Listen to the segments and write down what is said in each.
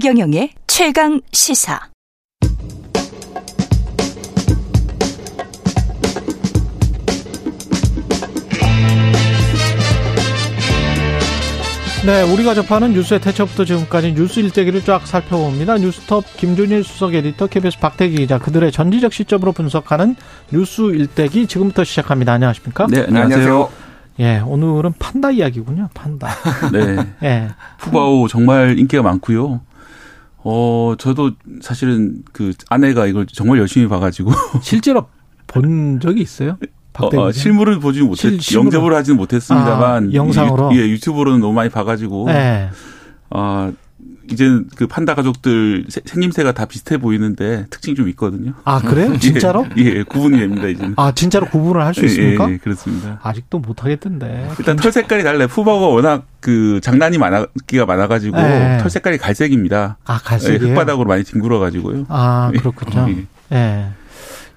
최경영의 최강 시사. 네, 우리가 접하는 뉴스의 태초부터 지금까지 뉴스 일대기를 쫙 살펴봅니다. 뉴스톱 김준일 수석 에디터, KBS 박태기 기자, 그들의 전지적 시점으로 분석하는 뉴스 일대기 지금부터 시작합니다. 안녕하십니까? 네, 안녕하세요. 예, 오늘은 판다 이야기군요. 판다. 네. 예. 푸바오 정말 인기가 많고요. 어, 저도 사실은 그 아내가 이걸 정말 열심히 봐가지고. 실제로 본 적이 있어요? 어, 어, 실물을 보지 못했, 실, 영접을 하지는 못했습니다만. 아, 영상으로? 유, 예, 유튜브로는 너무 많이 봐가지고. 네. 아, 이제는 그 판다 가족들 생김새가 다 비슷해 보이는데 특징이 좀 있거든요. 아, 그래요? 진짜로? 예, 예 구분이 됩니다, 이제는. 아, 진짜로 구분을 할 수 있습니까? 예, 예, 그렇습니다. 아직도 못 하겠던데. 일단 털 색깔이 달라요. 푸바오가 워낙 그 장난이 많아, 기가 많아가지고 네. 털 색깔이 갈색입니다. 아, 갈색이에요? 흙바닥으로 많이 뒹굴어가지고요. 아, 그렇군요. 예.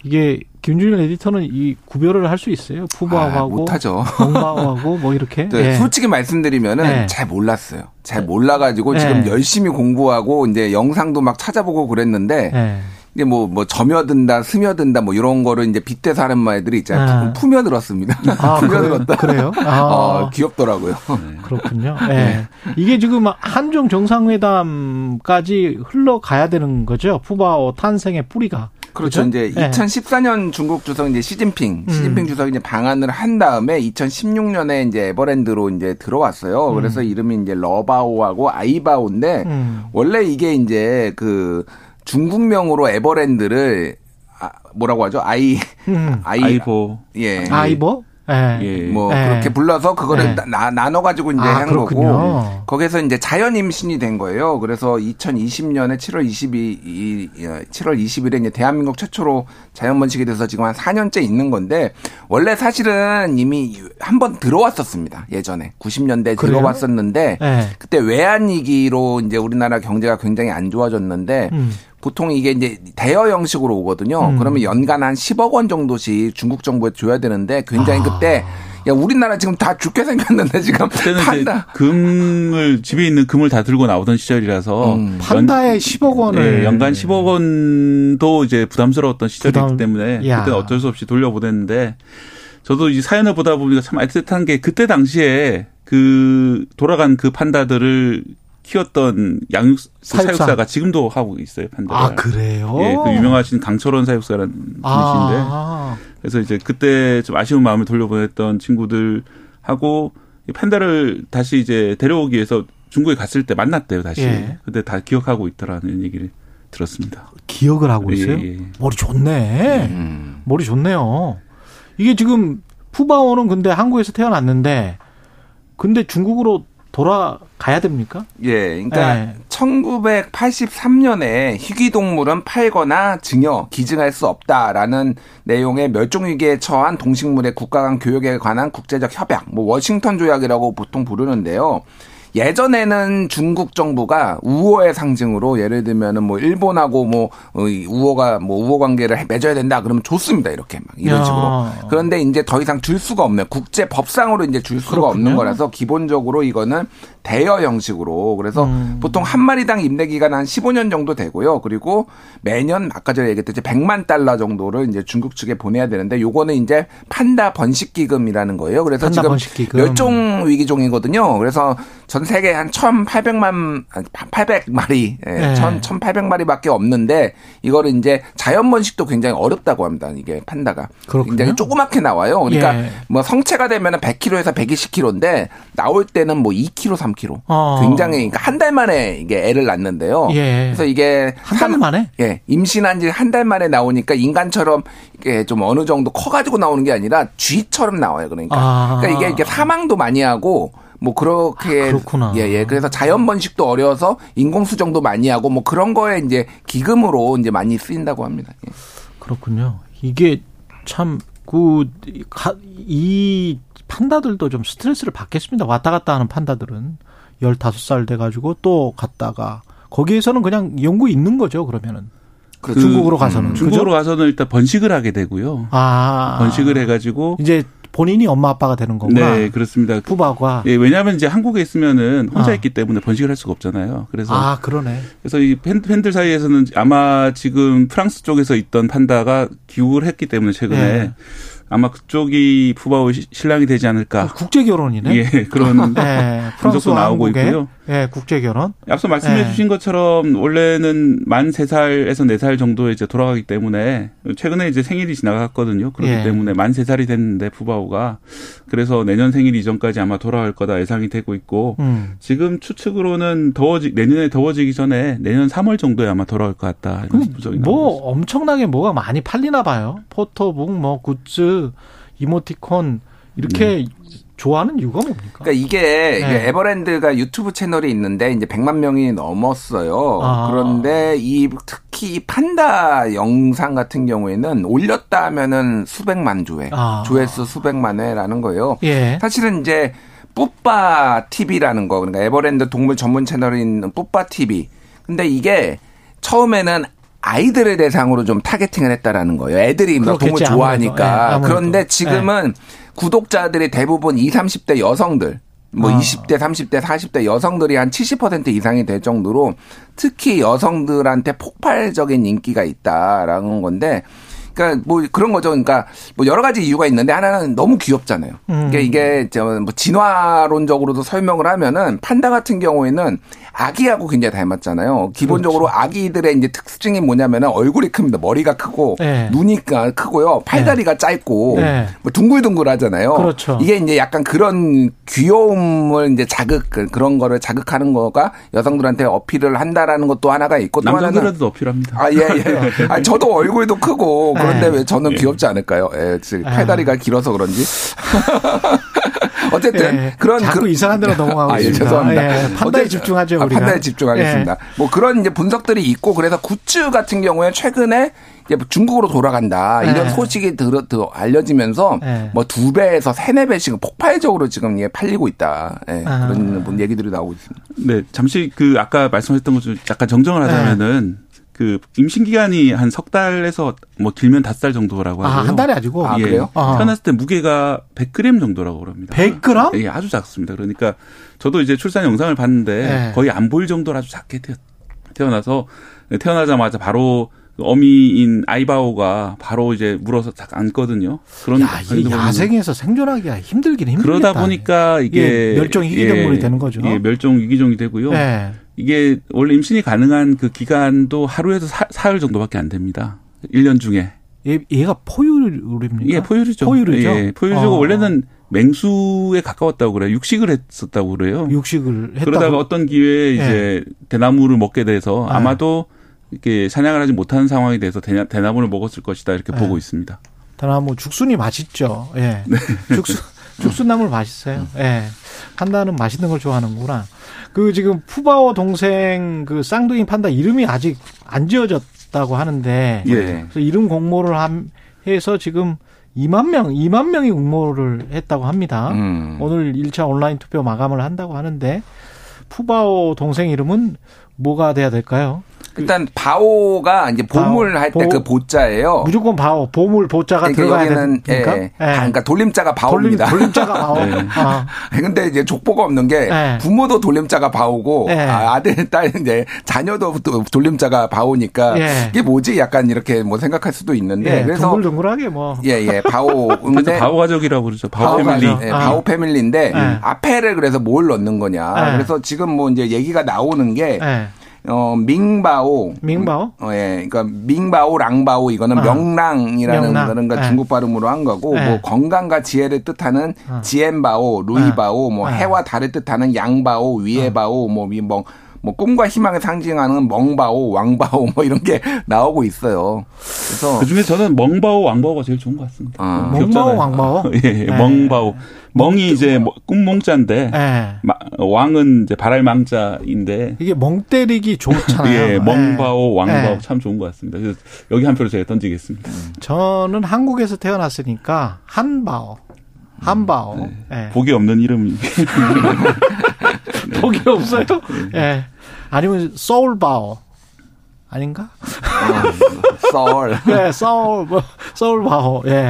예. 이게 김준일 에디터는 이 구별을 할 수 있어요? 푸바오하고 아, 못하죠. 공바오하고 뭐 이렇게. 네, 네. 솔직히 말씀드리면은 네. 잘 몰랐어요. 잘 네. 몰라가지고 지금 열심히 공부하고 이제 영상도 막 찾아보고 그랬는데. 이게 뭐, 뭐, 점여든다, 스며든다, 뭐, 이런 거를 이제 빗대서 하는 말들이 있잖아요. 네. 품며들었습니다. 아, 품며들었다. 그래요? 아. 어, 귀엽더라고요. 네. 그렇군요. 예. 네. 이게 지금 한중 정상회담까지 흘러가야 되는 거죠. 푸바오 탄생의 뿌리가. 그렇죠. 그렇죠? 이제 네. 2014년 중국 주석 이제 시진핑, 음. 시진핑 주석이 이제 방한을 한 다음에 2016년에 이제 에버랜드로 이제 들어왔어요. 음. 그래서 이름이 이제 러바오하고 아이바오인데 음. 원래 이게 이제 그 중국명으로 에버랜드를 아, 뭐라고 하죠? 아이 음. 아이 아이보 예. 아이보? 예. 예. 뭐 예. 그렇게 불러서 그거를 예. 나, 나눠 가지고 이제 아, 한 그렇군요. 거고 거기서 이제 자연 임신이 된 거예요. 그래서 2020년에 7월 22 7월 20일에 이제 대한민국 최초로 자연 번식이 돼서 지금 한 4년째 있는 건데 원래 사실은 이미 한 번 들어왔었습니다. 예전에 90년대 그래요? 들어왔었는데 예. 그때 외환 위기로 이제 우리나라 경제가 굉장히 안 좋아졌는데 음. 보통 이게 이제 대여 형식으로 오거든요. 음. 그러면 연간 한 10억 원 정도씩 중국 정부에 줘야 되는데 굉장히 아. 그때 야 우리나라 지금 다 죽게 생겼는데 지금 그때는 판다. 금을 집에 있는 금을 다 들고 나오던 시절이라서 음. 판다에 연, 10억 원을 네, 연간 10억 원도 이제 부담스러웠던 시절이기 부담. 때문에 야. 그때는 어쩔 수 없이 돌려보냈는데 저도 이 사연을 보다 보니까 참 애틋한 게 그때 당시에 그 돌아간 그 판다들을 키웠던 양육 사육사. 사육사가 지금도 하고 있어요 판다. 아 그래요? 예, 그 유명하신 강철원 사육사라는 분이신데 아. 그래서 이제 그때 좀 아쉬운 마음을 돌려보냈던 친구들 하고 판다를 다시 이제 데려오기 위해서 중국에 갔을 때 만났대요 다시. 예. 근데 다 기억하고 있더라는 얘기를 들었습니다. 기억을 하고 예, 있어요? 예, 예. 머리 좋네. 음. 머리 좋네요. 이게 지금 푸바오는 근데 한국에서 태어났는데 근데 중국으로 돌아가야 됩니까? 예, 그러니까 네. 1983년에 희귀동물은 팔거나 증여, 기증할 수 없다라는 내용의 멸종위기에 처한 동식물의 국가 간 교육에 관한 국제적 협약, 뭐 워싱턴 조약이라고 보통 부르는데요. 예전에는 중국 정부가 우호의 상징으로 예를 들면은 뭐 일본하고 뭐 어, 우호가 뭐 우호 관계를 맺어야 된다 그러면 좋습니다 이렇게 막 이런 야. 식으로 그런데 이제 더 이상 줄 수가 없는 국제 법상으로 이제 줄 수가 그렇군요. 없는 거라서 기본적으로 이거는 대여 형식으로 그래서 음. 보통 한 마리당 임대 기간 한 15년 정도 되고요. 그리고 매년 아까 전에 얘기했듯이 100만 달러 정도를 이제 중국 측에 보내야 되는데 요거는 이제 판다 번식 기금이라는 거예요. 그래서 지금 번식기금. 멸종 위기종이거든요. 그래서 전 세계 한 1,800만 800마리 예, 네. 1,800마리밖에 없는데 이거를 이제 자연 번식도 굉장히 어렵다고 합니다. 이게 판다가 그렇군요. 굉장히 조그맣게 나와요. 그러니까 예. 뭐 성체가 되면 100kg에서 120kg인데 나올 때는 뭐 2kg, 3 3kg. 어. 굉장히 그러니까 한 달 만에 이게 애를 낳는데요. 예. 그래서 이게 한 달 만에? 예. 임신한 지 한 달 만에 나오니까 인간처럼 이게 좀 어느 정도 커 가지고 나오는 게 아니라 쥐처럼 나와요. 그러니까. 아. 그러니까 이게 이렇게 사망도 많이 하고 뭐 그렇게 아, 그렇구나. 예, 예. 그래서 자연 번식도 어려워서 인공 수정도 많이 하고 뭐 그런 거에 이제 기금으로 이제 많이 쓰인다고 합니다. 예. 그렇군요. 이게 참 그 이 판다들도 좀 스트레스를 받겠습니다. 왔다 갔다 하는 판다들은. 15살 돼 가지고 또 갔다가 거기에서는 그냥 연구 있는 거죠, 그러면은. 그 중국으로 가서는. 음, 중국으로 그죠? 가서는 일단 번식을 하게 되고요. 아. 번식을 해 가지고. 이제 본인이 엄마 아빠가 되는 거구나. 네, 그렇습니다. 푸바오가. 예, 왜냐하면 이제 한국에 있으면은 혼자 아. 있기 때문에 번식을 할 수가 없잖아요. 그래서 아, 그러네. 그래서 이 팬들 사이에서는 아마 지금 프랑스 쪽에서 있던 판다가 귀국을 했기 때문에 최근에 네. 아마 그쪽이 푸바오 신랑이 되지 않을까. 국제 결혼이네. 예, 그런 네, 분석도 나오고 있고요. 예, 국제 결혼. 앞서 말씀해 예. 주신 것처럼 원래는 만 3살에서 4살 정도에 이제 돌아가기 때문에 최근에 이제 생일이 지나갔거든요. 그렇기 예. 때문에 만 3살이 됐는데 푸바오가 그래서 내년 생일 이전까지 아마 돌아갈 거다 예상이 되고 있고 음. 지금 추측으로는 더워지 내년에 더워지기 전에 내년 3월 정도에 아마 돌아올 것 같다. 이런 분석이 뭐 엄청나게 뭐가 많이 팔리나 봐요. 포토북 뭐 굿즈 이모티콘 이렇게 음. 좋아하는 이유가 뭡니까? 그러니까 이게, 네. 에버랜드가 유튜브 채널이 있는데 이제 100만 명이 넘었어요. 아. 그런데 이 특히 판다 영상 같은 경우에는 올렸다 하면은 수백만 조회, 아. 조회수 수백만 회라는 거예요. 예. 사실은 이제 뿌빠 TV라는 거 그러니까 에버랜드 동물 전문 채널인 뿌빠 TV. 근데 이게 처음에는 아이들을 대상으로 좀 타겟팅을 했다라는 거예요. 애들이 뭐 동물 좋아하니까. 네, 그런데 지금은 네. 구독자들이 대부분 20, 30대 여성들 뭐 아. 20대, 30대, 40대 여성들이 한 70% 이상이 될 정도로 특히 여성들한테 폭발적인 인기가 있다라는 건데 그러니까 뭐 그런 거죠. 그러니까 뭐 여러 가지 이유가 있는데 하나는 너무 귀엽잖아요. 음. 그러니까 이게 뭐 진화론적으로도 설명을 하면은 판다 같은 경우에는 아기하고 굉장히 닮았잖아요. 기본적으로 그렇죠. 아기들의 이제 특징이 뭐냐면은 얼굴이 큽니다. 머리가 크고 네. 눈이 크고요. 팔다리가 네. 짧고 네. 뭐 둥글둥글 하잖아요. 그렇죠. 이게 이제 약간 그런 귀여움을 이제 자극 그런 거를 자극하는 거가 여성들한테 어필을 한다라는 것도 하나가 있고 또 하나는 남자들한테도 어필합니다. 아 예 예. 아 저도 얼굴도 크고 그런데 네. 왜 저는 예. 귀엽지 않을까요? 예, 팔다리가 길어서 그런지. 어쨌든 예, 그런 자꾸 그, 이상한 데로 넘어가고 아, 예, 죄송합니다. 예, 판단에 집중하죠. 아, 판단에 집중하겠습니다. 예. 뭐 그런 이제 분석들이 있고 그래서 굿즈 같은 경우에 최근에 이제 중국으로 돌아간다 이런 예. 소식이 들어, 들어 알려지면서 예. 뭐두 배에서 세네 배씩 폭발적으로 지금 이게 팔리고 있다 예, 아. 그런 얘기들이 나오고 있습니다. 네, 잠시 그 아까 말씀하셨던 것 좀 약간 정정을 하자면은 그 임신 기간이 한 석 달에서 뭐 길면 다섯 달 정도라고 하고요. 아, 한 달이 아니고. 아, 예. 그래요? 아. 태어났을 때 무게가 100g 정도라고 그럽니다. 100g? 예, 아주 작습니다. 그러니까 저도 이제 출산 영상을 봤는데 네. 거의 안 보일 정도로 아주 작게 태어나서 태어나자마자 바로 어미인 아이바오가 바로 이제 물어서 딱 앉거든요. 그런 야, 이 야생에서 생존하기가 힘들긴 힘들겠다. 그러다 보니까 이게 예, 멸종 위기동물이 예, 되는 거죠. 예, 멸종 위기종이 되고요. 네. 이게 원래 임신이 가능한 그 기간도 하루에서 사, 사흘 정도밖에 안 됩니다. 1년 중에. 얘, 얘가 포유류입니까? 예, 포유류죠. 포유류죠. 예, 포유류고 어. 원래는 맹수에 가까웠다고 그래요. 육식을 했었다고 그래요. 육식을 했다 그러다가 어떤 기회에 이제 예. 대나무를 먹게 돼서 예. 아마도 이렇게 사냥을 하지 못하는 상황이 돼서 대나, 대나무를 먹었을 것이다 이렇게 네. 보고 있습니다. 대나무 죽순이 맛있죠. 예. 네. 죽순 죽순나물 맛있어요. 예. 네. 판다는 맛있는 걸 좋아하는구나. 그 지금 푸바오 동생 그 쌍둥이 판다 이름이 아직 안 지어졌다고 하는데 예. 그래서 이름 공모를 함 해서 지금 2만 명, 2만 명이 응모를 했다고 합니다. 음. 오늘 1차 온라인 투표 마감을 한다고 하는데 푸바오 동생 이름은 뭐가 돼야 될까요? 일단 바오가 이제 보물 할 때 그 보자예요. 무조건 바오, 보물 보자가 그러니까 들어가야 되는 예, 예. 그러니까 돌림자가 바오입니다. 돌림, 자가 바오. 네. 아. 근데 이제 족보가 없는 게 네. 부모도 돌림자가 바오고 네. 아, 아들, 딸 이제 자녀도 돌림자가 바오니까 예. 이게 뭐지? 약간 이렇게 뭐 생각할 수도 있는데 예, 그래서 둥글둥글하게 뭐 예, 예. 바오. 근데 바오 가족이라고 그러죠. 바오, 바오 패밀리. 예, 바오 패밀리인데 앞에를 그래서 뭘 넣는 거냐. 그래서 지금 뭐 이제 얘기가 나오는 게 어, 밍바오. 밍바오? 어, 예. 그러니까 밍바오, 랑바오 이거는 어. 명랑이라는 명랑. 그런 거 예. 중국 발음으로 한 거고 예. 뭐 건강과 지혜를 뜻하는 어. 지엔바오, 루이바오, 뭐 예. 해와 달을 뜻하는 양바오, 위에바오, 뭐, 뭐, 뭐 꿈과 희망을 상징하는 멍바오, 왕바오 뭐 이런 게 나오고 있어요. 그래서 그 중에 저는 멍바오, 왕바오가 제일 좋은 것 같습니다. 아. 멍바오, 왕바오? 예, 예. 네. 멍바오. 멍이 이제 뭐 꿈몽자인데 네. 왕은 이제 발알망자인데 이게 멍 때리기 좋잖아요. 예, 멍바오, 왕바오 네. 참 좋은 것 같습니다. 그래서 여기 한 표를 제가 던지겠습니다. 저는 한국에서 태어났으니까 한바오. 한바오. 네. 네. 복이 없는 이름이. 복이 없어요? 예. 네. 아니면 서울바오. 아닌가? 어, 서울. 네, 서울, 뭐, 서울바오. 예.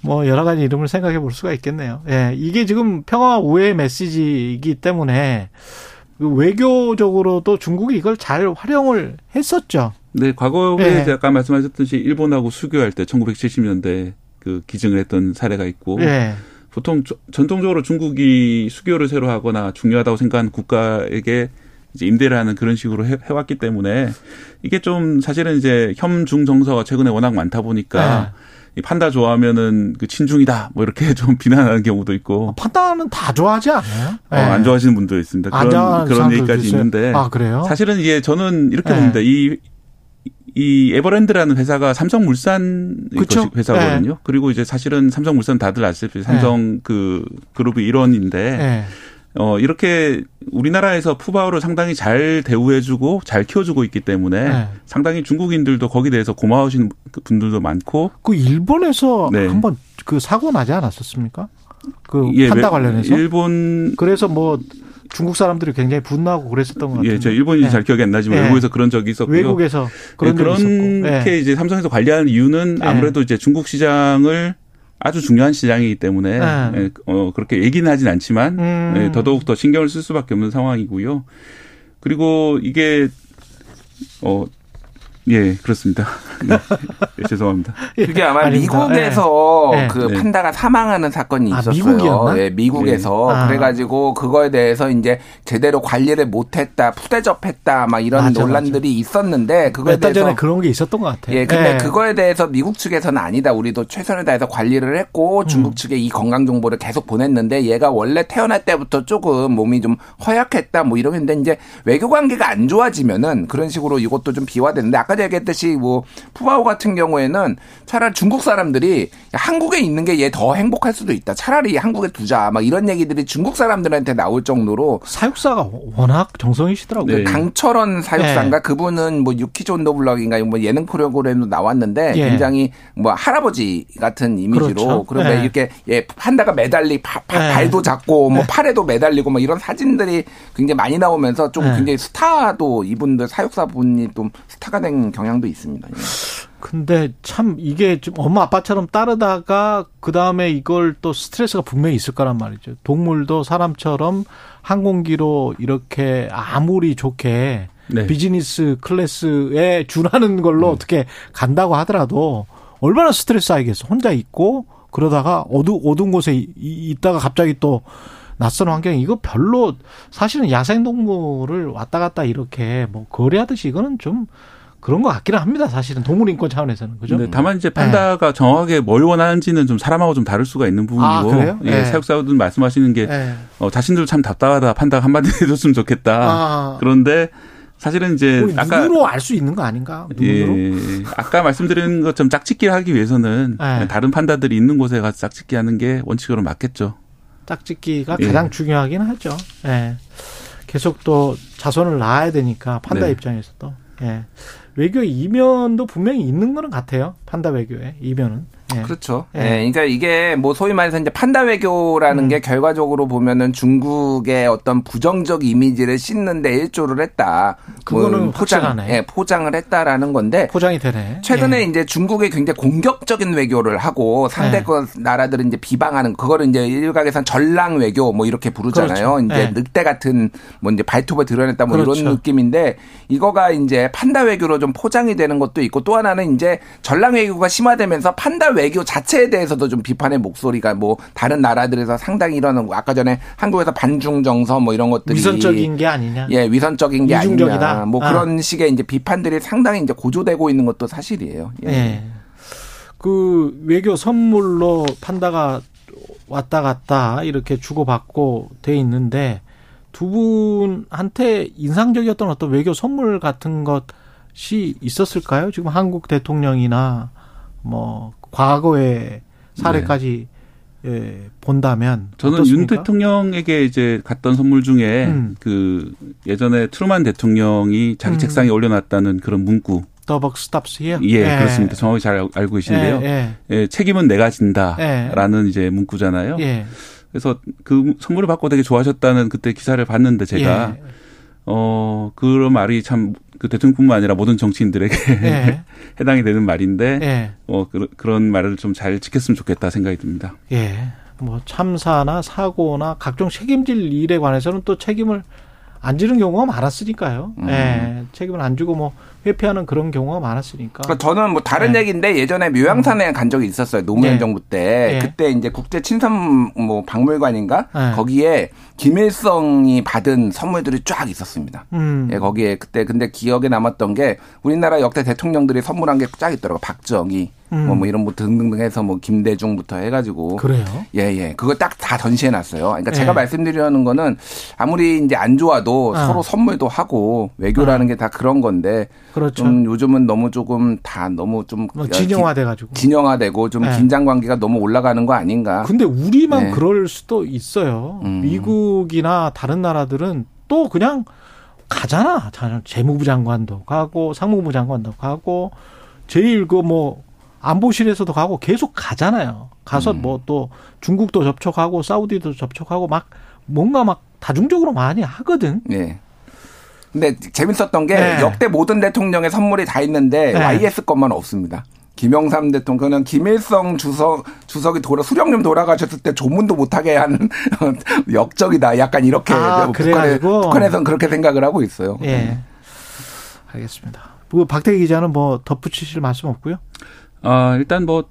뭐 여러 가지 이름을 생각해 볼 수가 있겠네요. 예, 이게 지금 평화 우회 메시지이기 때문에 그 외교적으로도 중국이 이걸 잘 활용을 했었죠. 네, 과거에 예. 아까 말씀하셨듯이 일본하고 수교할 때 1970년대 그 기증을 했던 사례가 있고 예. 보통 전통적으로 중국이 수교를 새로 하거나 중요하다고 생각하는 국가에게 이제 임대를 하는 그런 식으로 해, 왔기 때문에 이게 좀 사실은 이제 혐중 정서가 최근에 워낙 많다 보니까 네. 이 판다 좋아하면은 그 친중이다 뭐 이렇게 좀 비난하는 경우도 있고 판다는 다 좋아하지 않아요? 네. 어, 안 좋아하시는 분도 있습니다. 그런 그런 얘기까지 있어요. 있는데 아 그래요? 사실은 이게 저는 이렇게 네. 봅니다. 이이 에버랜드라는 회사가 삼성물산 그쵸? 회사거든요. 네. 그리고 이제 사실은 삼성물산 다들 아시다시피 삼성 네. 그 그룹의 일원인데 네. 어, 이렇게 우리나라에서 푸바오를 상당히 잘 대우해주고 잘 키워주고 있기 때문에 네. 상당히 중국인들도 거기에 대해서 고마우신 분들도 많고. 그 일본에서 네. 한번 그 사고 나지 않았었습니까? 그 예, 판다 관련해서. 일본. 그래서 뭐 중국 사람들이 굉장히 분노하고 그랬었던 것 같아요. 예, 저 일본이 네. 잘 기억이 안 나지만 네. 외국에서 그런 적이 있었고요. 외국에서 그런 네, 적이 그렇게 네. 이제 삼성에서 관리하는 이유는 네. 아무래도 이제 중국 시장을 아주 중요한 시장이기 때문에 네. 예, 어, 그렇게 얘기는 하진 않지만 음. 예, 더더욱 더 신경을 쓸 수밖에 없는 상황이고요. 그리고 이게 어 예, 그렇습니다. 네. 네, 죄송합니다. 그게 아마 아닙니다. 미국에서 네. 그 네. 판다가 사망하는 사건이 아, 있었어요. 미국이었나? 예, 미국에서 아. 그래가지고 그거에 대해서 이제 제대로 관리를 못했다, 푸대접했다, 막 이런 맞아, 논란들이 맞아. 있었는데 그거에 대해서 전에 그런 게 있었던 것 같아요. 예, 근데 네. 그거에 대해서 미국 측에서는 아니다. 우리도 최선을 다해서 관리를 했고 음. 중국 측에 이 건강 정보를 계속 보냈는데 얘가 원래 태어날 때부터 조금 몸이 좀 허약했다, 뭐 이런 게 이제 외교 관계가 안 좋아지면은 그런 식으로 이것도 좀 비화되는데 아까 얘기했듯이 뭐 푸바오 같은 경우에는 차라리 중국 사람들이 한국에 있는 게 얘 더 행복할 수도 있다. 차라리 한국에 두자. 막 이런 얘기들이 중국 사람들한테 나올 정도로 사육사가 워낙 정성이시더라고요. 네. 강철원 사육사인가 네. 그분은 뭐 유키즈 온더 블럭인가 뭐 예능 프로그램도 나왔는데 예. 굉장히 뭐 할아버지 같은 이미지로 그렇죠. 그런데 예. 이렇게 예 판다가 매달리 파, 파, 예. 발도 작고 뭐 예. 팔에도 매달리고 뭐 이런 사진들이 굉장히 많이 나오면서 좀 예. 굉장히 스타도 이분들 사육사 분이 좀 스타가 된 경향도 있습니다. 근데 참 이게 좀 엄마 아빠처럼 따르다가 그 다음에 이걸 또 스트레스가 분명히 있을 거란 말이죠. 동물도 사람처럼 항공기로 이렇게 아무리 좋게 네. 비즈니스 클래스에 준하는 걸로 음. 어떻게 간다고 하더라도 얼마나 스트레스 쌓이겠어. 혼자 있고 그러다가 어두 어두운 곳에 있다가 갑자기 또 낯선 환경 이거 별로 사실은 야생 동물을 왔다 갔다 이렇게 뭐 거래하듯이 이거는 좀 그런 것 같기는 합니다. 사실은 동물인권 차원에서는 그죠? 네, 다만 이제 판다가 네. 정확하게 뭘 원하는지는 좀 사람하고 좀 다를 수가 있는 부분이고, 아? 예, 네. 사육사분 말씀하시는 게 네. 어, 자신들 참 답답하다 판다 한마디 해줬으면 좋겠다. 아. 그런데 사실은 이제 뭐 아까 눈으로 알 수 있는 거 아닌가? 눈으로? 예, 아까 말씀드린 것처럼 짝짓기를 하기 위해서는 네. 다른 판다들이 있는 곳에 가서 짝짓기 하는 게 원칙으로 맞겠죠. 짝짓기가 예. 가장 중요하긴 하죠. 예. 계속 또 자손을 낳아야 되니까 판다 네. 입장에서도. 예. 외교 이면도 분명히 있는 거는 같아요. 판다 외교에 이면은. 예. 그렇죠. 예. 예. 그러니까 이게 뭐 소위 말해서 이제 판다 외교라는 음. 게 결과적으로 보면은 중국의 어떤 부정적 이미지를 씻는데 일조를 했다. 그거는 뭐 포장, 예, 포장을 했다라는 건데 포장이 되네. 최근에 예. 이제 중국이 굉장히 공격적인 외교를 하고 상대권 예. 나라들은 이제 비방하는 그거를 이제 일각에서는 전랑 외교 뭐 이렇게 부르잖아요. 그렇죠. 이제 예. 늑대 같은 뭐 이제 발톱을 드러냈다 뭐 그렇죠. 이런 느낌인데 이거가 이제 판다 외교로 좀 포장이 되는 것도 있고 또 하나는 이제 전랑 외교가 심화되면서 판다 외교 자체에 대해서도 좀 비판의 목소리가 뭐 다른 나라들에서 상당히 이러는 아까 전에 한국에서 반중 정서 뭐 이런 것들이 위선적인 게 아니냐. 예, 위선적인 게 이중적이다. 아니냐. 뭐 아. 그런 식의 이제 비판들이 상당히 이제 고조되고 있는 것도 사실이에요. 예. 예. 그 외교 선물로 판다가 왔다 갔다 이렇게 주고받고 돼 있는데 두 분한테 인상적이었던 어떤 외교 선물 같은 것이 있었을까요? 지금 한국 대통령이나 뭐 과거의 사례까지 네. 예, 본다면 저는 어떻습니까? 윤 대통령에게 이제 갔던 선물 중에 음. 그 예전에 트루만 대통령이 자기 음. 책상에 올려놨다는 그런 문구. 더벅 스탑스 히어? 예, 예, 그렇습니다. 정확히 잘 알고 계신데요. 예, 예. 예 책임은 내가 진다라는 예. 이제 문구잖아요. 예. 그래서 그 선물을 받고 되게 좋아하셨다는 그때 기사를 봤는데 제가 어, 그런 말이 참 그 대통령뿐만 아니라 모든 정치인들에게 예. 해당이 되는 말인데 예. 뭐 그, 그런 말을 좀 잘 지켰으면 좋겠다 생각이 듭니다. 예. 뭐 참사나 사고나 각종 책임질 일에 관해서는 또 책임을 안 지는 경우가 많았으니까요. 음. 예, 책임을 안 주고 뭐 회피하는 그런 경우가 많았으니까. 그러니까 저는 뭐 다른 네. 얘기인데 예전에 묘양산에 음. 간 적이 있었어요. 노무현 네. 정부 때. 네. 그때 이제 국제 친선 뭐 박물관인가 네. 거기에 김일성이 받은 선물들이 쫙 있었습니다. 음. 예, 거기에 그때 근데 기억에 남았던 게 우리나라 역대 대통령들이 선물한 게 쫙 있더라고. 박정희, 음. 뭐, 뭐 이런 뭐 등등등 해서 뭐 김대중부터 해가지고. 그래요? 예, 예. 그거 딱 다 전시해 놨어요. 그러니까 예. 제가 말씀드리려는 거는 아무리 이제 안 좋아도 아. 서로 선물도 하고 외교라는 아. 게다 그런 건데. 그렇죠. 좀 요즘은 너무 조금 다 너무 좀뭐 진영화돼가지고. 진영화되고 좀 예. 긴장 관계가 너무 올라가는 거 아닌가. 근데 우리만 네. 그럴 수도 있어요. 음. 미국 이나 다른 나라들은 또 그냥 가잖아. 재무부 장관도 가고 상무부 장관도 가고 제일 그 뭐 안보실에서도 가고 계속 가잖아요. 가서 음. 뭐또 중국도 접촉하고 사우디도 접촉하고 막 뭔가 막 다중적으로 많이 하거든. 네. 근데 재밌었던 게 네. 역대 모든 대통령의 선물이 다 있는데 네. YS 것만 없습니다. 김영삼 대통령은 김일성 주석 주석이 돌아 수령님 돌아가셨을 때 조문도 못하게 한 역적이다. 약간 이렇게 아, 북한에, 북한에선 그렇게 생각을 하고 있어요. 예. 알겠습니다. 그 박태기 기자는 뭐 덧붙이실 말씀 없고요. 아, 일단 뭐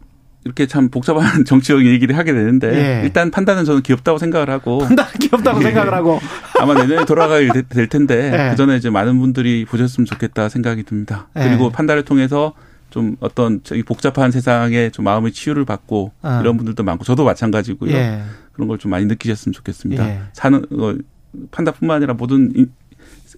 이렇게 참 복잡한 정치적 얘기를 하게 되는데 예. 일단 판단은 저는 귀엽다고 생각을 하고 판단 귀엽다고 예. 생각을 하고 아마 내년에 돌아가게 될 텐데 예. 그 전에 이제 많은 분들이 보셨으면 좋겠다 생각이 듭니다. 예. 그리고 판단을 통해서 좀 어떤 이 복잡한 세상에 좀 마음의 치유를 받고 어. 이런 분들도 많고 저도 마찬가지고요. 예. 그런 걸 좀 많이 느끼셨으면 좋겠습니다. 예. 사는 어, 판다뿐만 아니라 모든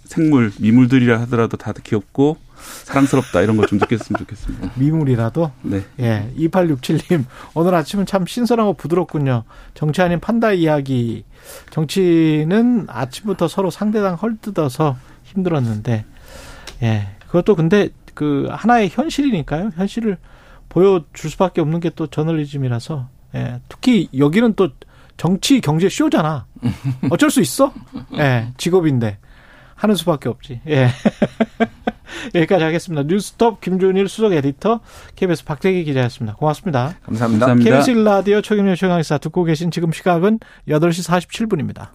생물 미물들이라 하더라도 다들 귀엽고 사랑스럽다 이런 걸 좀 느꼈으면 좋겠습니다. 미물이라도? 네. 예. 2867님, 오늘 아침은 참 신선하고 부드럽군요. 정치 아닌 판다 이야기. 정치는 아침부터 서로 상대당 헐뜯어서 힘들었는데, 예. 그것도 근데 그 하나의 현실이니까요. 현실을 보여줄 수밖에 없는 게 또 저널리즘이라서, 예. 특히 여기는 또 정치 경제 쇼잖아. 어쩔 수 있어? 예. 직업인데. 하는 수밖에 없지. 예. 여기까지 하겠습니다. 뉴스톱 김준일 수석 에디터, KBS 박대기 기자였습니다. 고맙습니다. 감사합니다. 감사합니다. KBS 라디오 최경영 최강의사 듣고 계신 지금 시각은 8시 47분입니다.